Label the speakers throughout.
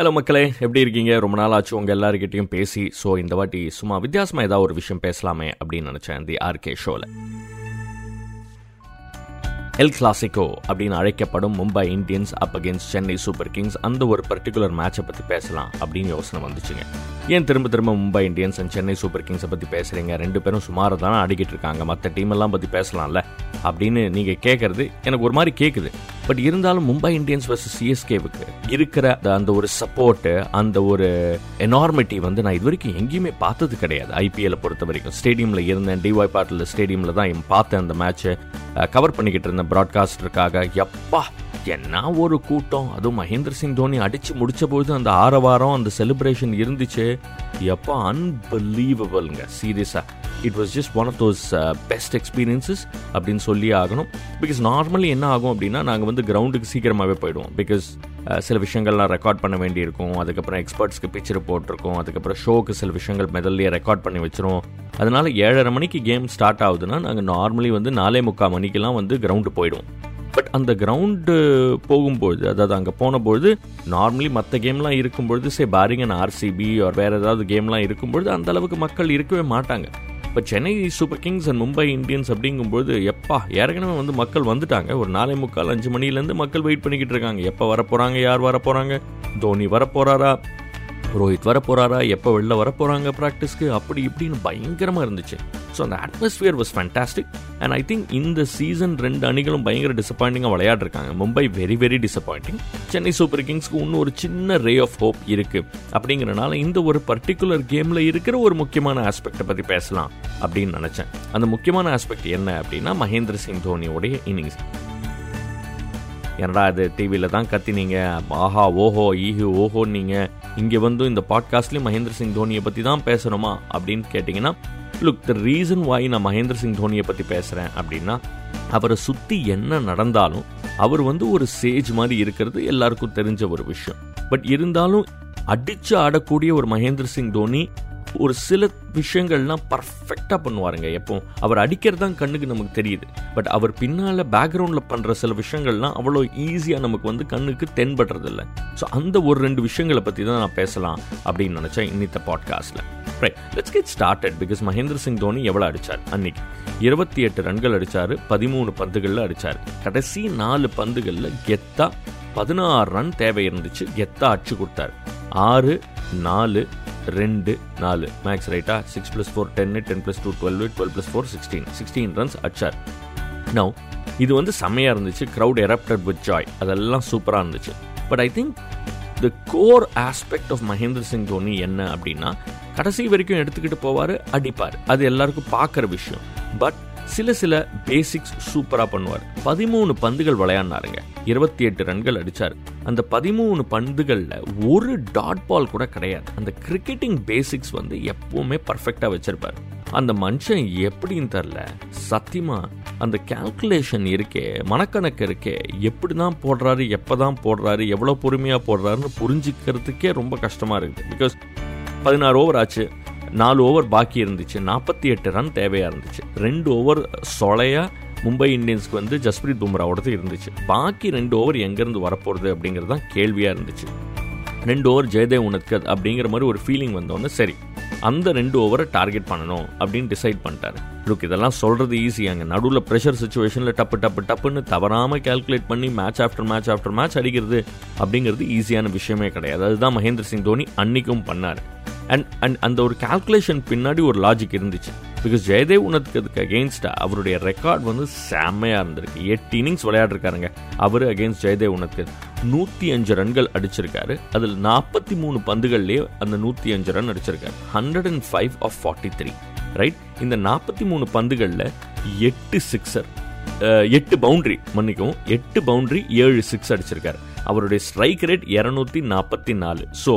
Speaker 1: Hello மக்களே. எப்படி இருக்கீங்க? ரொம்ப நாள் ஆச்சு உங்கள் எல்லாருக்கிட்டையும் பேசி ஸோ இந்த வாட்டி சும்மா வித்தியாசமாக ஏதாவது ஒரு விஷயம் பேசலாமே அப்படின்னு நினச்சேன். தி ஆர்கே ஷோவில் எல் கிளாசிக்கோ அப்படின்னு அழைக்கப்படும் Mumbai Indians up against Chennai Super Kings அந்த ஒரு பர்டிகுலர் மேட்சை பற்றி பேசலாம் அப்படின்னு யோசனை வந்துச்சுங்க. ஏன் திரும்ப திரும்ப Mumbai Indians and Chennai Super கிங்ஸை பற்றி பேசுகிறீங்க ரெண்டு பேரும் சுமாராக தானே அடிக்கிட்டு இருக்காங்க. மற்ற டீம் எல்லாம் பற்றி பேசலாம்ல. அப்படின்னு நீங்கள் கேட்குறது எனக்கு ஒரு மாதிரி கேட்குது பட் இருந்தாலும் மும்பை இந்தியன்ஸ் வர்சஸ் சிஎஸ்கேவுக்கு இருக்கிற அந்த- அந்த ஒரு சப்போர்ட்டு அந்த ஒரு எனார்மிட்டி வந்து நான் இது வரைக்கும் எங்கேயுமே பார்த்தது கிடையாது. ஐபிஎல்லை பொறுத்த வரைக்கும் ஸ்டேடியமில் இருந்தேன். டிஒய் பாட்டில் ஸ்டேடியமில் தான் பார்த்தேன் அந்த மேட்ச்சு கவர் பண்ணிக்கிட்டு இருந்த ப்ராட்காஸ்டருக்காக எப்பா என்ன ஒரு கூட்டம்? அதுவும் மகேந்திர சிங் தோனி அடிச்சு முடிச்ச போது அந்த ஆரவாரம் அந்த செலிப்ரேஷன் இருந்துச்சு. எப்பா அன்பலீவபிள்ங்க சீரியஸா it was just one of those best experiences அப்படின்னு சொல்லி ஆகணும். பிகாஸ் நார்மலி என்ன ஆகும் அப்படின்னா நாங்கள் வந்து கிரவுண்டுக்கு சீக்கிரமாகவே போயிடுவோம். பிகாஸ் சில விஷயங்கள்லாம் ரெக்கார்ட் பண்ண வேண்டியிருக்கும். அதுக்கப்புறம் எக்ஸ்பர்ட்ஸ்க்கு பிக்சர் போட்டிருக்கோம். அதுக்கப்புறம் ஷோக்கு சில விஷயங்கள் மெதல்லையே ரெக்கார்ட் பண்ணி வச்சிரும் அதனால் ஏழரை மணிக்கு கேம் ஸ்டார்ட் ஆகுதுன்னா நாங்கள் நார்மலி வந்து நாலே முக்கால் மணிக்கெல்லாம் வந்து கிரவுண்டு போயிடுவோம். பட் அந்த கிரவுண்டு போகும்பொழுது அதாவது அங்கே போனபொழுது நார்மலி மற்ற கேம்லாம் இருக்கும்பொழுது சே பாரிங் அண்ட் ஆர்சிபி ஒரு வேறு ஏதாவது கேம்லாம் இருக்கும்பொழுது அந்த அளவுக்கு மக்கள் இருக்கவே மாட்டாங்க. இப்போ Chennai Super Kings and Mumbai Indians அப்படிங்கும்போது எப்பா ஏற்கனவே வந்து மக்கள் வந்துட்டாங்க. ஒரு நாலே முக்கால் அஞ்சு மணிலேருந்து மக்கள் வெயிட் பண்ணிக்கிட்டு இருக்காங்க. எப்போ வரப்போகிறாங்க யார் வரப்போகிறாங்க தோனி வரப்போகிறாரா ரோஹித் வரப்போகிறாரா எப்போ வெளில வரப்போகிறாங்க ப்ராக்டிஸ்க்கு அப்படி இப்படின்னு பயங்கரமாக இருந்துச்சு. ஸோ அந்த atmosphere was fantastic and I think இந்த சீசன் ரெண்டு அணிகளும் பயங்கர டிசப்பாயிண்டிங்காக விளையாடுறாங்க Mumbai very very disappointing Chennai Super கிங்ஸ்க்கு இன்னும் ஒரு சின்ன ரே ஆஃப் ஹோப் இருக்கு. அப்படிங்கிறனால இந்த ஒரு பர்டிகுலர் கேமில் இருக்கிற ஒரு முக்கியமான ஆஸ்பெக்டை பற்றி பேசலாம் அப்படின்னு நினச்சேன். அந்த முக்கியமான ஆஸ்பெக்ட் என்ன அப்படின்னா மகேந்திர சிங் தோனியோடைய இன்னிங்ஸ் என்னடா இது டிவியில் தான் கத்தினீங்க. ஆஹா ஓஹோ ஈஹு ஓஹோ இங்கே வந்து இந்த பாட்காஸ்ட்லேயும் மகேந்திர சிங் தோனியை பற்றி தான் பேசணுமா அப்படின்னு கேட்டிங்கன்னா லுக் த ரீசன் வாய் நான் மகேந்திர சிங் தோனியை பற்றி பேசுகிறேன் அப்படின்னா அவரை சுற்றி என்ன நடந்தாலும் அவர் வந்து ஒரு சேஜ் மாதிரி இருக்கிறது எல்லாருக்கும் தெரிஞ்ச ஒரு விஷயம். பட் இருந்தாலும் அடிச்சு ஆடக்கூடிய ஒரு மகேந்திர சிங் தோனி ஒரு சில விஷயங்கள்லாம் பர்ஃபெக்டாக பண்ணுவாருங்க. எப்போ அவர் அடிக்கிறது தான் கண்ணுக்கு நமக்கு தெரியுது. பட் அவர் பின்னால் பேக்ரவுண்டில் பண்ணுற சில விஷயங்கள்லாம் அவ்வளோ ஈஸியாக நமக்கு வந்து கண்ணுக்கு தென்படுறதில்ல. ஸோ அந்த ஒரு ரெண்டு விஷயங்களை பற்றி தான் நான் பேசலாம் அப்படின்னு நினச்சேன் இன்னித்த பாட்காஸ்ட்டில் right let's get started because Mahendra Singh Dhoni எவ்வளோ அடிச்சார்? அன்னைக்கு இருபத்தி எட்டு ரன்கள் அடித்தார் பதிமூணு பந்துகளில் அடிச்சார். கடைசி நாலு பந்துகளில் கெத்தா பதினாறு ரன் தேவை இருந்துச்சு கெத்தா அடிச்சு கொடுத்தாரு. ஆறு நாலு ரெண்டு நாலு. மேக்ஸ் ரைட்டா சிக்ஸ் ப்ளஸ் ஃபோர் டென்னு ten plus two twelve twelve plus four sixteen sixteen runs அடிச்சார் நவ் இது வந்து செம்மையாக இருந்துச்சு. க்ரௌட் எரப்டட் வித் ஜாய் அதெல்லாம் சூப்பராக இருந்துச்சு. But I think the core aspect of Mahendra Singh Dhoni என்ன அப்படின்னா கடைசி வரைக்கும் எடுத்துக்கிட்டு போவார் அடிப்பார். அது எல்லாருக்கும் பார்க்குற விஷயம். பட் சில சில பேசிக்ஸ் சூப்பராக பண்ணுவார். பதிமூணு பந்துகள் விளையாடினாருங்க. இருபத்தி எட்டு ரன்கள் அடிச்சார். அந்த பதிமூணு பந்துகளில் ஒரு டாட் பால் கூட கிடையாது. அந்த கிரிக்கெட்டிங் பேசிக்ஸ் வந்து எப்பவுமே பர்ஃபெக்டாக வச்சிருப்பார். அந்த மனுஷன் எப்படின்னு தெரில சத்தியமா அந்த கால்குலேஷன் இருக்கே மனக்கணக்கு இருக்கே எப்படி தான் போடுறாரு எப்போ தான் போடுறாரு எவ்வளோ பொறுமையாக போடுறாருன்னு புரிஞ்சுக்கிறதுக்கே ரொம்ப கஷ்டமாக இருக்குது. பிகாஸ் பதினாறு ஓவர் ஆச்சு நாலு ஓவர் பாக்கி இருந்துச்சு நாற்பத்தி எட்டு ரன் தேவையாக இருந்துச்சு. ரெண்டு ஓவர் சொலையாக மும்பை இந்தியன்ஸ்க்கு வந்து ஜஸ்பிரீத் பும்ராவோடது இருந்துச்சு. பாக்கி ரெண்டு ஓவர் எங்கேருந்து வரப்போகிறது அப்படிங்கிறது தான் கேள்வியாக இருந்துச்சு. ரெண்டு ஓவர் ஜெயதேவ் உனத்கத் அப்படிங்கிற மாதிரி ஒரு ஃபீலிங் வந்தோடனே சரி அந்த ரெண்டு ஓவரை டார்கெட் பண்ணணும் அப்படின்னு டிசைட் பண்ணிட்டாரு. லுக் இதெல்லாம் சொல்கிறது ஈஸியாங்க நடுவில் ப்ரெஷர் சுச்சுவேஷனில் டப்பு டப்பு டப்புன்னு தவறாமல் கால்குலேட் பண்ணி match after match after match அடிக்கிறது அப்படிங்கிறது ஈஸியான விஷயமே கிடையாது. அதுதான் மகேந்திர சிங் தோனி அன்னைக்கும் பண்ணார். அண்ட் அண்ட் அந்த ஒரு கால்குலேஷன் பின்னாடி ஒரு லாஜிக் இருந்துச்சு. பிகாஸ் ஜெயதேவ் உனத்துக்கு அகெயின்ஸ்டா அவருடைய ரெக்கார்ட் வந்து செம்மையாக இருந்திருக்கு. எட்டு இன்னிங்ஸ் விளையாடுருக்காருங்க. அவர் அகெயின்ஸ்ட் ஜெயதேவ் உனக்கு நூற்றி அஞ்சு ரன்கள் அடிச்சிருக்காரு. அதில் நாற்பத்தி மூணு பந்துகள்லேயே அந்த நூற்றி அஞ்சு ரன் அடிச்சிருக்காரு. Hundred and five of forty three right இந்த நாற்பத்தி மூணு பந்துகளில் எட்டு சிக்ஸர் எட்டு பவுண்ட்ரி மன்னிக்கும் எட்டு பவுண்டரி ஏழு சிக்ஸ் அடிச்சிருக்காரு. அவருடைய ஸ்ட்ரைக் ரேட் இரநூத்தி நாற்பத்தி நாலு. ஸோ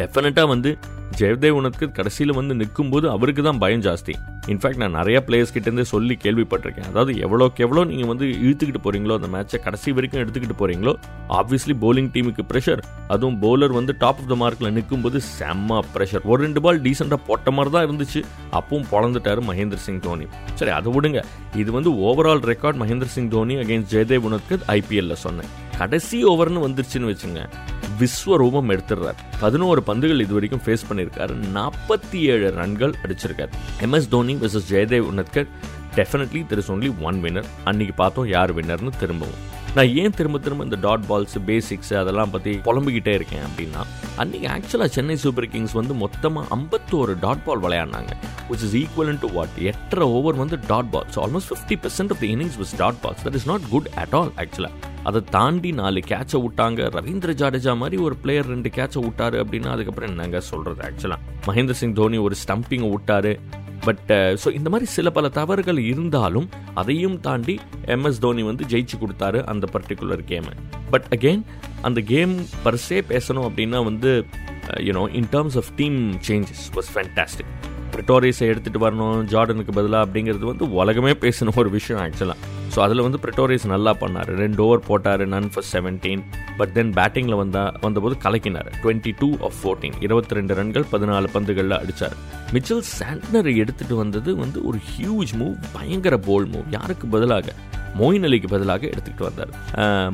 Speaker 1: டெஃபினட்டாக வந்து ஜெயதேவ் உனக்கு கடைசியில் வந்து நிற்கும்போது அவருக்கு தான் பயம் ஜாஸ்தி. இன்ஃபேக்ட் நான் நிறைய பிளேயர்ஸ் கிட்டேருந்து சொல்லி கேள்விப்பட்டிருக்கேன். அதாவது எவ்வளோக்கு எவ்வளோ நீங்கள் வந்து இழுத்துக்கிட்டு போகிறீங்களோ அந்த மேட்சை கடைசி வரைக்கும் எடுத்துக்கிட்டு போகிறீங்களோ ஆப்வியஸ்லி போலிங் டீமுக்கு ப்ரெஷர் அதுவும் போலர் வந்து டாப் ஆஃப் த மார்க்கில் நிற்கும்போது செம்ம ப்ரெஷர் ஒரு ரெண்டு பால் டீசெண்டாக போட்ட மாதிரி தான் இருந்துச்சு. அப்பவும் பொழந்துட்டாரு மகேந்திர சிங் தோனி. சரி அதை விடுங்க. இது வந்து overall record Mahendra Singh Dhoni against Jaydev உனக்கு ஐபிஎல்ல சொன்னேன். கடைசி ஓவர்னு வந்துருச்சுன்னு வச்சுங்க. விஸ்வரூபம் எடுத்துடுறார். பதினோரு பந்துகள் இது வரைக்கும் ஃபேஸ் பண்ணியிருக்காரு. நாற்பத்தி ஏழு ரன்கள் அடிச்சிருக்காரு. MS Dhoni versus Jaydev Unadkat definitely there is only one winner அன்னைக்கு பார்த்தோம் யார் வின்னர்னு திரும்பவும். நான் ஏன் திரும்ப திரும்ப இந்த டாட் பால்ஸ் பேசிக்ஸ் அதெல்லாம் பற்றி புலம்பிக்கிட்டே இருக்கேன் அப்படின்னா அன்றைக்கி ஆக்சுவலாக சென்னை சூப்பர் கிங்ஸ் வந்து மொத்தமாக ஐம்பத்தோரு dot ball விளையாடினாங்க which is equal to what எட்டரை ஓவர் வந்து dot ball so almost fifty percent of the innings with dot balls that is not good at all ஆக்சுவலாக அதை தாண்டி நாலு கேட்சை விட்டாங்க. ரவீந்திர ஜாடேஜா மாதிரி ஒரு பிளேயர் ரெண்டு கேட்சை விட்டாரு அப்படின்னா அதுக்கப்புறம் என்னங்க சொல்கிறது ஆக்சுவலாக மகேந்திர சிங் தோனி ஒரு ஸ்டம்பிங்கை விட்டாரு. பட் ஸோ uh, இந்த மாதிரி சில பல தவறுகள் இருந்தாலும் அதையும் தாண்டி எம்எஸ் தோனி வந்து ஜெயிச்சு கொடுத்தாரு அந்த பர்டிகுலர் கேமை பட் அகெயின் அந்த கேம் பர்சே பேசணும் அப்படின்னா வந்து you know in terms of team changes was fantastic பிரிட்டோரியஸை எடுத்துகிட்டு வரணும் ஜார்டனுக்கு பதிலாக அப்படிங்கிறது வந்து உலகமே பேசின ஒரு விஷயம் ஆக்சுவலாக ஸோ அதில் வந்து பிரிட்டோரியஸ் நல்லா பண்ணார். ரெண்டு ஓவர் போட்டார் நன் ஃபர் செவன்டீன் பட் தென் பேட்டிங்கில் வந்தால் வந்தபோது கலக்கினார். டுவெண்ட்டி டூ ஆஃப் ஃபோர்டீன் இருபத்தி ரெண்டு ரன்கள் பதினாலு பந்துகளில் அடித்தார் மிச்சல் சாண்ட்னரை எடுத்துகிட்டு வந்தது வந்து ஒரு ஹியூஜ் மூவ் பயங்கர போல் மூவ் யாருக்கு பதிலாக? மோயின் அலிக்கு பதிலாக எடுத்துக்கிட்டு வந்தார்.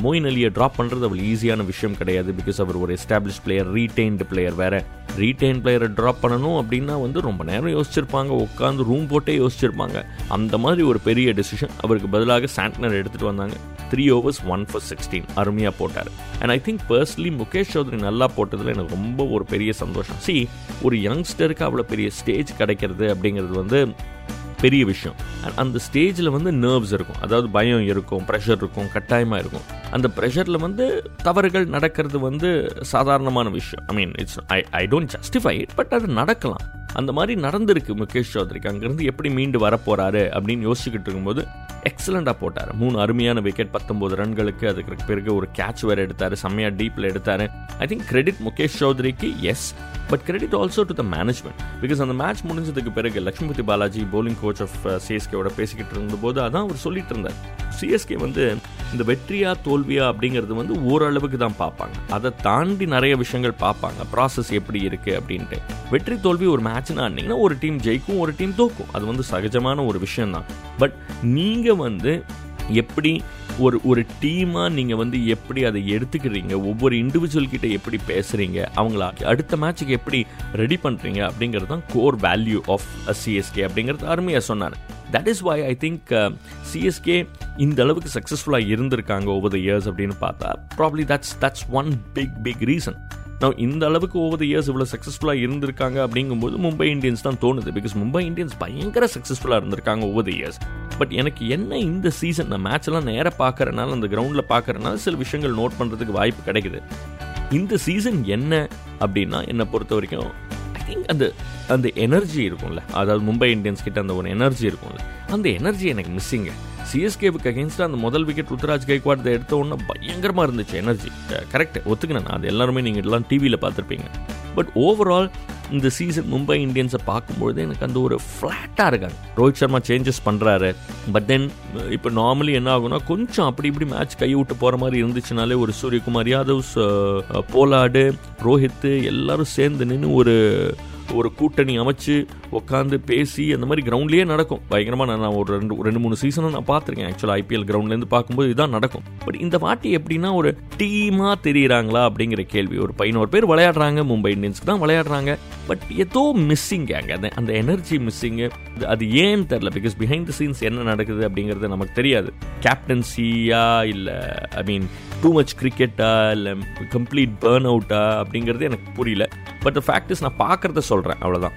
Speaker 1: மோயின் அலியை ட்ராப் பண்ணுறது அவ்வளோ ஈஸியான விஷயம் கிடையாது பிகாஸ் அவர் ஒரு எஸ்டாப்ளிஷ் பிளேயர் ரீடைன்டு பிளேயர் வேற. ரீடைன் பிளேயரை ட்ராப் பண்ணணும் அப்படின்னா வந்து ரொம்ப நேரம் யோசிச்சிருப்பாங்க உட்காந்து ரூம் போட்டே யோசிச்சிருப்பாங்க. அந்த மாதிரி ஒரு பெரிய டெசிஷன் அவருக்கு பதிலாக சாண்ட்னர் எடுத்துகிட்டு வந்தாங்க. Three overs one for sixteen அருமையாக போட்டார். And I think personally Mukesh Choudhary நல்லா போட்டதில் எனக்கு ரொம்ப ஒரு பெரிய சந்தோஷம். சி ஒரு யங்ஸ்டருக்கு அவ்வளோ பெரிய ஸ்டேஜ் கிடைக்கிறது அப்படிங்கிறது வந்து பெரிய விஷயம். அந்த ஸ்டேஜில் வந்து நர்வ்ஸ் இருக்கும். அதாவது பயம் இருக்கும் ப்ரெஷர் இருக்கும் கட்டாயமாக இருக்கும். அந்த ப்ரெஷரில் வந்து தவறுகள் நடக்கிறது வந்து சாதாரணமான விஷயம். I mean it's I I don't justify it but அது நடக்கலாம். அந்த மாதிரி நடந்திருக்கு முகேஷ் சௌத்ரிக்கு. அங்கேருந்து எப்படி மீண்டு வரப்போறாரு அப்படின்னு யோசிச்சுக்கிட்டு இருக்கும்போது எக்ஸலண்டாக போட்டார். மூணு அருமையான விக்கெட் பத்தொம்போது ரன்களுக்கு அதுக்கு பிறகு ஒரு கேட்ச் வேறு எடுத்தார். செம்மையாக டீப்பில் எடுத்தார். I think credit Mukesh சௌத்ரிக்கு yes but credit also to the management because அந்த மேட்ச் முடிஞ்சதுக்கு பிறகு Lakshmipathy Balaji bowling coach of சிஎஸ்கேவோட பேசிக்கிட்டு இருந்தபோது அதான் அவர் சொல்லிட்டு இருந்தார். சிஎஸ்கே வந்து இந்த வெற்றியா தோல்வியா அப்படிங்கிறது வந்து ஓரளவுக்கு தான் பார்ப்பாங்க. அதை தாண்டி நிறைய விஷயங்கள் பார்ப்பாங்க. ப்ராசஸ் எப்படி இருக்கு அப்படின்ட்டு. வெற்றி தோல்வி ஒரு மேட்ச்னா ஆனீங்கன்னா ஒரு டீம் ஜெயிக்கும் ஒரு டீம் தோக்கும். அது வந்து சகஜமான ஒரு விஷயம் தான் பட் நீங்கள் வந்து எப்படி ஒரு ஒரு டீமாக நீங்கள் வந்து எப்படி அதை எடுத்துக்கிறீங்க? ஒவ்வொரு இண்டிவிஜுவல் கிட்ட எப்படி பேசுகிறீங்க அவங்கள அடுத்த மேட்ச்சுக்கு எப்படி ரெடி பண்ணுறீங்க அப்படிங்கிறது தான் கோர் வேல்யூ ஆஃப் சிஎஸ்கே அப்படிங்கிறது அருமையாக சொன்னார். That is why I think CSK uh, இந்த அளவுக்கு சக்ஸஸ்ஃபுல்லாக இருந்திருக்காங்க ஓவர் த இயர்ஸ் அப்படின்னு பார்த்தா probably that's that's one big big reason நான் இந்த அளவுக்கு ஓவர் த இயர்ஸ் இவ்வளோ சக்ஸஸ்ஃபுல்லாக இருந்திருக்காங்க அப்படிங்கும்போது மும்பை இந்தியன்ஸ் தான் தோணுது. பிகாஸ் மும்பை இந்தியன்ஸ் பயங்கர சக்ஸஸ்ஃபுல்லாக இருந்திருக்காங்க ஓவர் த இயர்ஸ் பட் எனக்கு என்ன இந்த சீசன் நான் மேட்ச்லாம் நேராக பார்க்குறனால அந்த கிரவுண்டில் பார்க்குறனால சில விஷயங்கள் நோட் பண்ணுறதுக்கு வாய்ப்பு கிடைக்குது. இந்த சீசன் என்ன அப்படின்னா என்னை பொறுத்த வரைக்கும் ஐ திங்க் அந்த அந்த எனர்ஜி இருக்கும்ல. அதாவது மும்பை இந்தியன்ஸ் கிட்ட அந்த ஒரு எனர்ஜி இருக்கும்ல. அந்த எனர்ஜி எனக்கு மிஸ்ஸிங்க சிஎஸ்கேவுக்கு அகேன்ஸ்டாக அந்த முதல் விக்கெட் ருத்ராஜ் கைக்வாட் எடுத்த உடனே பயங்கரமாக இருந்துச்சு எனர்ஜி கரெக்ட் ஒத்துக்கினேன். அது எல்லாருமே நீங்கள் எல்லாம் டிவியில் பார்த்துருப்பீங்க. பட் ஓவரால் இந்த சீசன் மும்பை இந்தியன்ஸை பார்க்கும்பொழுது எனக்கு அந்த ஒரு ஃப்ளாட்டாக இருக்காங்க. ரோஹித் சர்மா சேஞ்சஸ் பண்ணுறாரு பட் தென் இப்போ நார்மலி என்ன ஆகும்னா கொஞ்சம் அப்படி இப்படி மேட்ச் கை விட்டு போகிற மாதிரி இருந்துச்சுனாலே ஒரு சூரியகுமார் யாதவ் போலாடு ரோஹித் எல்லாரும் சேர்ந்து நின்று ஒரு ஒரு கூட்டணி அமைச்சு உட்காந்து பேசி அந்த மாதிரி கிரவுண்ட்லேயே நடக்கும். பயங்கரமாக நான் ஒரு ரெண்டு ரெண்டு மூணு சீசனை நான் பார்த்துருக்கேன். ஆக்சுவலாக ஐபிஎல் கிரவுண்ட்லேருந்து பார்க்கும்போது இதுதான் நடக்கும். பட் இந்த வாட்டி எப்படின்னா ஒரு டீமாக தெரியுறாங்களா அப்படிங்கிற கேள்வி. ஒரு பதினோரு பேர் விளையாடுறாங்க மும்பை இந்தியன்ஸ்க்கு தான் விளையாடுறாங்க. பட் ஏதோ மிஸ்ஸிங் அங்கே அந்த அந்த எனர்ஜி மிஸ்ஸிங்கு அது ஏன்னு தெரில பிகாஸ் பிஹைண்ட் த சீன்ஸ் என்ன நடக்குது அப்படிங்கிறது நமக்கு தெரியாது. கேப்டன்சியா இல்லை ஐ மீன் டூ மச் கிரிக்கெட்டா இல்லை கம்ப்ளீட் பேர்ன் அவுட்டா அப்படிங்கிறது எனக்கு புரியல. பட் ஃபேக்ட் இஸ் நான் பார்க்குறத சொல்கிறேன் அவ்வளோதான்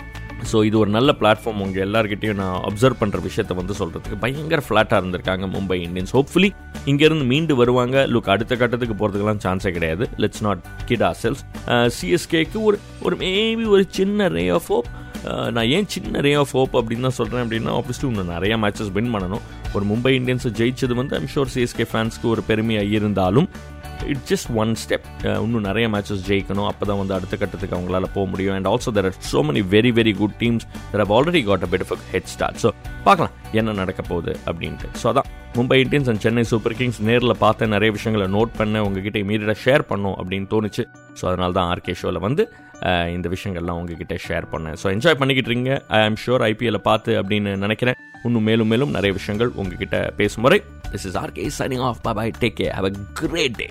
Speaker 1: ஸோ இது ஒரு நல்ல பிளாட்ஃபார்ம் உங்கள் எல்லாருக்கிட்டையும் நான் அப்சர்வ் பண்ணுற விஷயத்த வந்து சொல்கிறதுக்கு பயங்கர ஃப்ளாட்டாக இருந்திருக்காங்க மும்பை இந்தியன்ஸ். ஹோப்ஃபுல்லி இங்கேருந்து மீண்டு வருவாங்க. லுக் அடுத்த கட்டத்துக்கு போகிறதுக்கெல்லாம் சான்ஸே கிடையாது. Let's not kid ourselves சிஎஸ்கேக்கு ஒரு ஒரு மேபி ஒரு சின்ன ரே ஆஃப் ஹோப் நான் ஏன் சின்ன ரே ஆஃப் ஹோப் அப்படின்னு தான் சொல்கிறேன் அப்படின்னா ஆப்வியஸ்லி இன்னும் நிறைய மேட்சஸ் வின் பண்ணணும். ஒரு மும்பை இந்தியன்ஸை ஜெயிச்சது வந்து ஐம் ஷோர் சிஎஸ்கே ஃபேன்ஸ்க்கு ஒரு பெருமையாக இருந்தாலும் இட்ஸ் ஜஸ்ட் ஒன் ஸ்டெப் இன்னும் நிறைய மேட்சஸ் ஜெயிக்கணும். அப்போ தான் வந்து அடுத்த கட்டத்துக்கு அவங்களால போக முடியும். And also there are so many very very good teams they have already got a bit of head start so பார்க்கலாம். என்ன நடக்க போகுது அப்படின்ட்டு. ஸோ அதான். Mumbai Indians and Chennai Super Kings நேரில் பார்த்த நிறைய விஷயங்களை நோட் பண்ண உங்ககிட்ட இமீடியட்டாக ஷேர் பண்ணும் அப்படின்னு தோணுச்சு. ஸோ அதனால தான் ஆர்கே ஷோவில் வந்து இந்த விஷயங்கள்லாம் உங்ககிட்ட ஷேர் பண்ணேன். ஸோ என்ஜாய் பண்ணிக்கிட்டு இருக்கீங்க ஐ ஆம் ஷூர் ஐபிஎல்லை பார்த்து அப்படின்னு நினைக்கிறேன். இன்னும் மேலும் மேலும் நிறைய விஷயங்கள் உங்ககிட்ட பேசும் முறை this is RK signing off bye take care have a great day